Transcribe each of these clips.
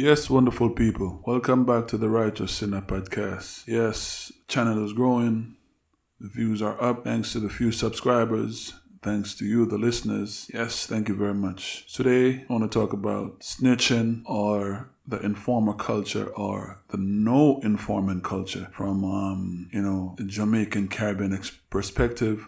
Yes, wonderful people. Welcome back to the Righteous Sinner podcast. Yes, channel is growing. The views are up thanks to the few subscribers. Thanks to you, the listeners. Yes, thank you very much. Today, I want to talk about snitching or the informer culture or the no informant culture from, um, you know, Jamaican Caribbean ex- perspective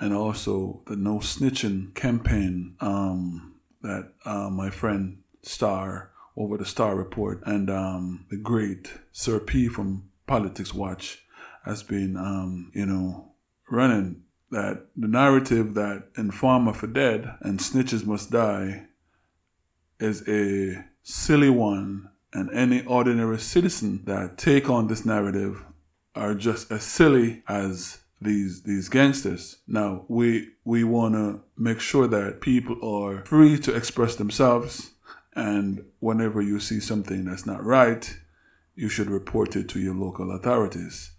and also the no snitching campaign um, that uh, my friend Star over the Star Report, and um, the great Sir P from Politics Watch has been, um, you know, running that the narrative that informer for dead and snitches must die is a silly one, and any ordinary citizen that take on this narrative are just as silly as these these gangsters. Now we we want to make sure that people are free to express themselves and whenever you see something that's not right, you should report it to your local authorities.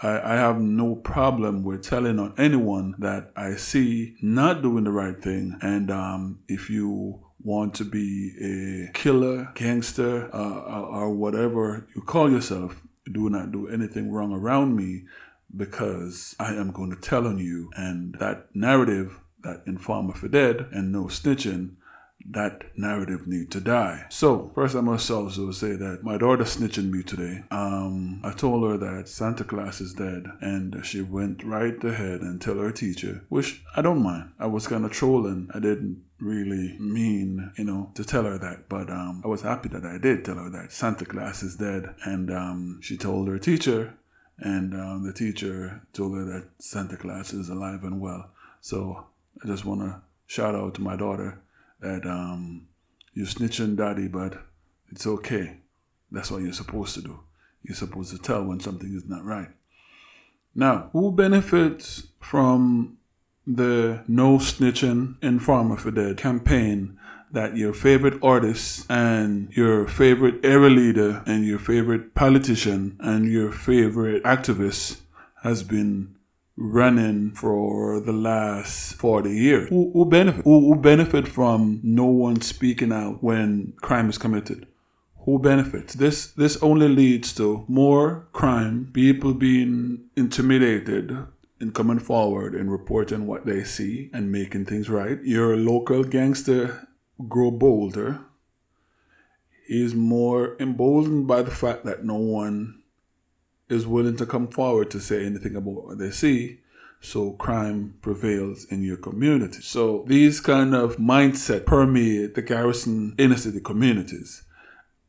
I, I have no problem with telling on anyone that I see not doing the right thing. And um, if you want to be a killer, gangster, uh, or whatever you call yourself, do not do anything wrong around me because I am going to tell on you. And that narrative, that informer for dead and no snitching, that narrative need to die. So first I must also say that my daughter snitching me today. Um, I told her that Santa Claus is dead and she went right ahead and tell her teacher, which I don't mind. I was kind of trolling. I didn't really mean, you know, to tell her that, but um, I was happy that I did tell her that Santa Claus is dead. And um, she told her teacher, and um, the teacher told her that Santa Claus is alive and well. So I just want to shout out to my daughter that um, you're snitching daddy, but it's okay. That's what you're supposed to do. You're supposed to tell when something is not right. Now, who benefits from the No Snitching Informer for Dead campaign that your favorite artist and your favorite area leader and your favorite politician and your favorite activist has been running for the last 40 years. Who, who benefit? Who, who benefit from no one speaking out when crime is committed? Who benefits? This this only leads to more crime, people being intimidated in coming forward and reporting what they see and making things right. Your local gangster grow bolder. He's more emboldened by the fact that no one is willing to come forward to say anything about what they see. So crime prevails in your community. So these kind of mindset permeate the garrison inner city communities.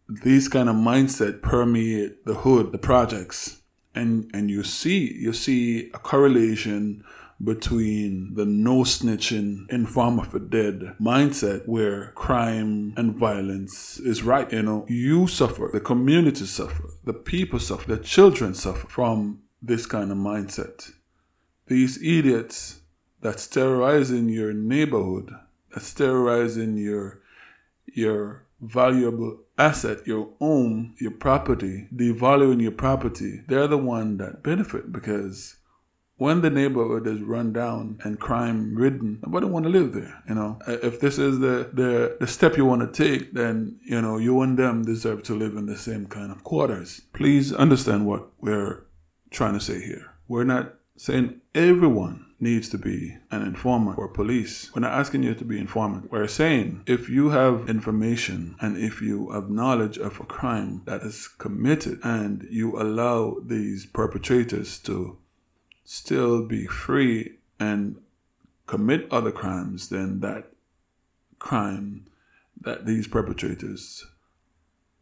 These kind of mindset permeate the hood, the projects, and and you see you see a correlation between the no snitching, informer for dead mindset where crime and violence is right. You know, you suffer, the community suffer, the people suffer, the children suffer from this kind of mindset. These idiots that's terrorizing your neighborhood, that's terrorizing your your valuable asset, your home, your property, devaluing your property, they're the one that benefit because when the neighborhood is run down and crime ridden, nobody want to live there. You know, if this is the, the, the step you want to take, then, you know, you and them deserve to live in the same kind of quarters. Please understand what we're trying to say here. We're not saying everyone needs to be an informant or police. We're not asking you to be informant. We're saying if you have information and if you have knowledge of a crime that is committed and you allow these perpetrators to still be free and commit other crimes, than that crime that these perpetrators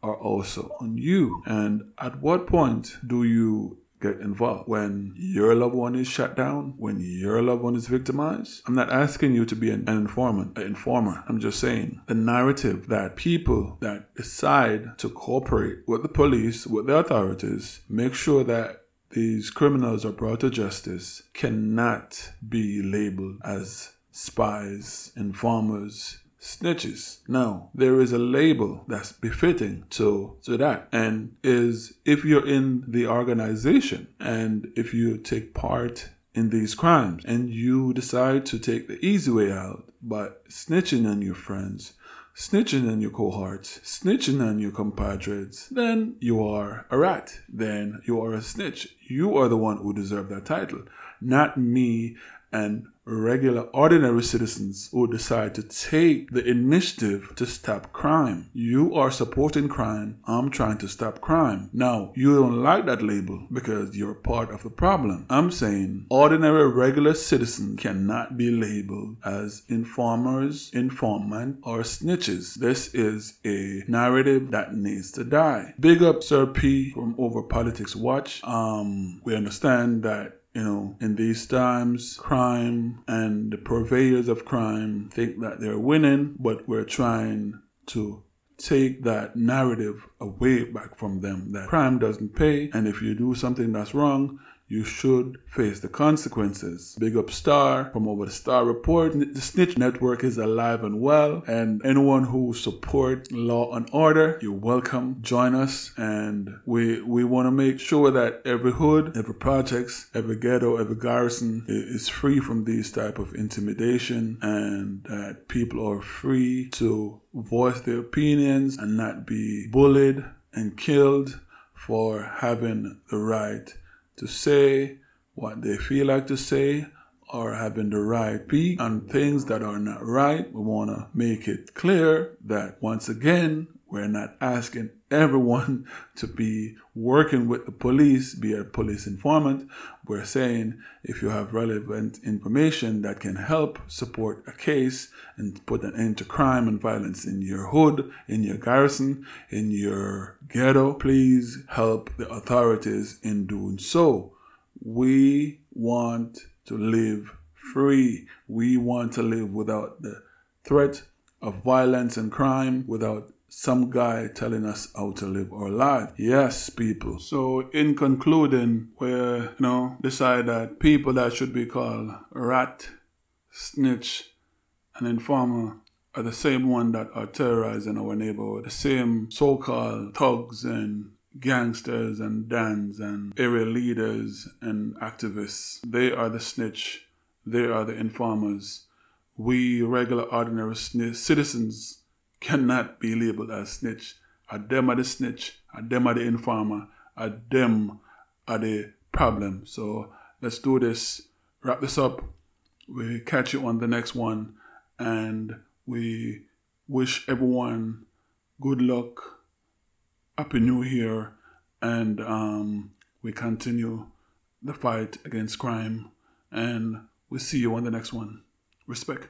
are also on you. And at what point do you get involved? When your loved one is shut down? When your loved one is victimized? I'm not asking you to be an, informant, an informer. I'm just saying the narrative that people that decide to cooperate with the police, with the authorities, make sure that these criminals are brought to justice cannot be labeled as spies, informers, snitches. Now, there is a label that's befitting to, to that, and is if you're in the organization and if you take part in these crimes and you decide to take the easy way out by snitching on your friends, snitching on your cohorts, snitching on your compadres, then you are a rat. Then you are a snitch. You are the one who deserve that title, not me and regular, ordinary citizens who decide to take the initiative to stop crime. You are supporting crime. I'm trying to stop crime. Now, you don't like that label because you're part of the problem. I'm saying ordinary, regular citizens cannot be labeled as informers, informant, or snitches. This is a narrative that needs to die. Big up Sir P from Over Politics Watch. Um, we understand that you know, in these times, crime and the purveyors of crime think that they're winning, but we're trying to take that narrative away back from them that crime doesn't pay, and if you do something that's wrong, you should face the consequences. Big up Star from over the Star Report. The Snitch Network is alive and well, and anyone who support law and order, you're welcome. Join us, and we we want to make sure that every hood, every projects, every ghetto, every garrison is free from these type of intimidation, and that people are free to voice their opinions and not be bullied and killed for having the right to say what they feel like to say or having the right speak on things that are not right. We want to make it clear that once again, we're not asking everyone to be working with the police, be a police informant. We're saying if you have relevant information that can help support a case and put an end to crime and violence in your hood, in your garrison, in your ghetto, please help the authorities in doing so. We want to live free. We want to live without the threat of violence and crime, without some guy telling us how to live our life. Yes, people. So in concluding, we uh, you know decide that people that should be called rat, snitch, and informer are the same one that are terrorizing our neighborhood. The same so-called thugs and gangsters and dans and area leaders and activists. They are the snitch. They are the informers. We regular ordinary citizens cannot be labeled as snitch. A them are the snitch, a them are the informer, a them are the problem. So let's do this. Wrap this up. We catch you on the next one, and we wish everyone good luck, happy new year, and um, we continue the fight against crime. And we see you on the next one. Respect.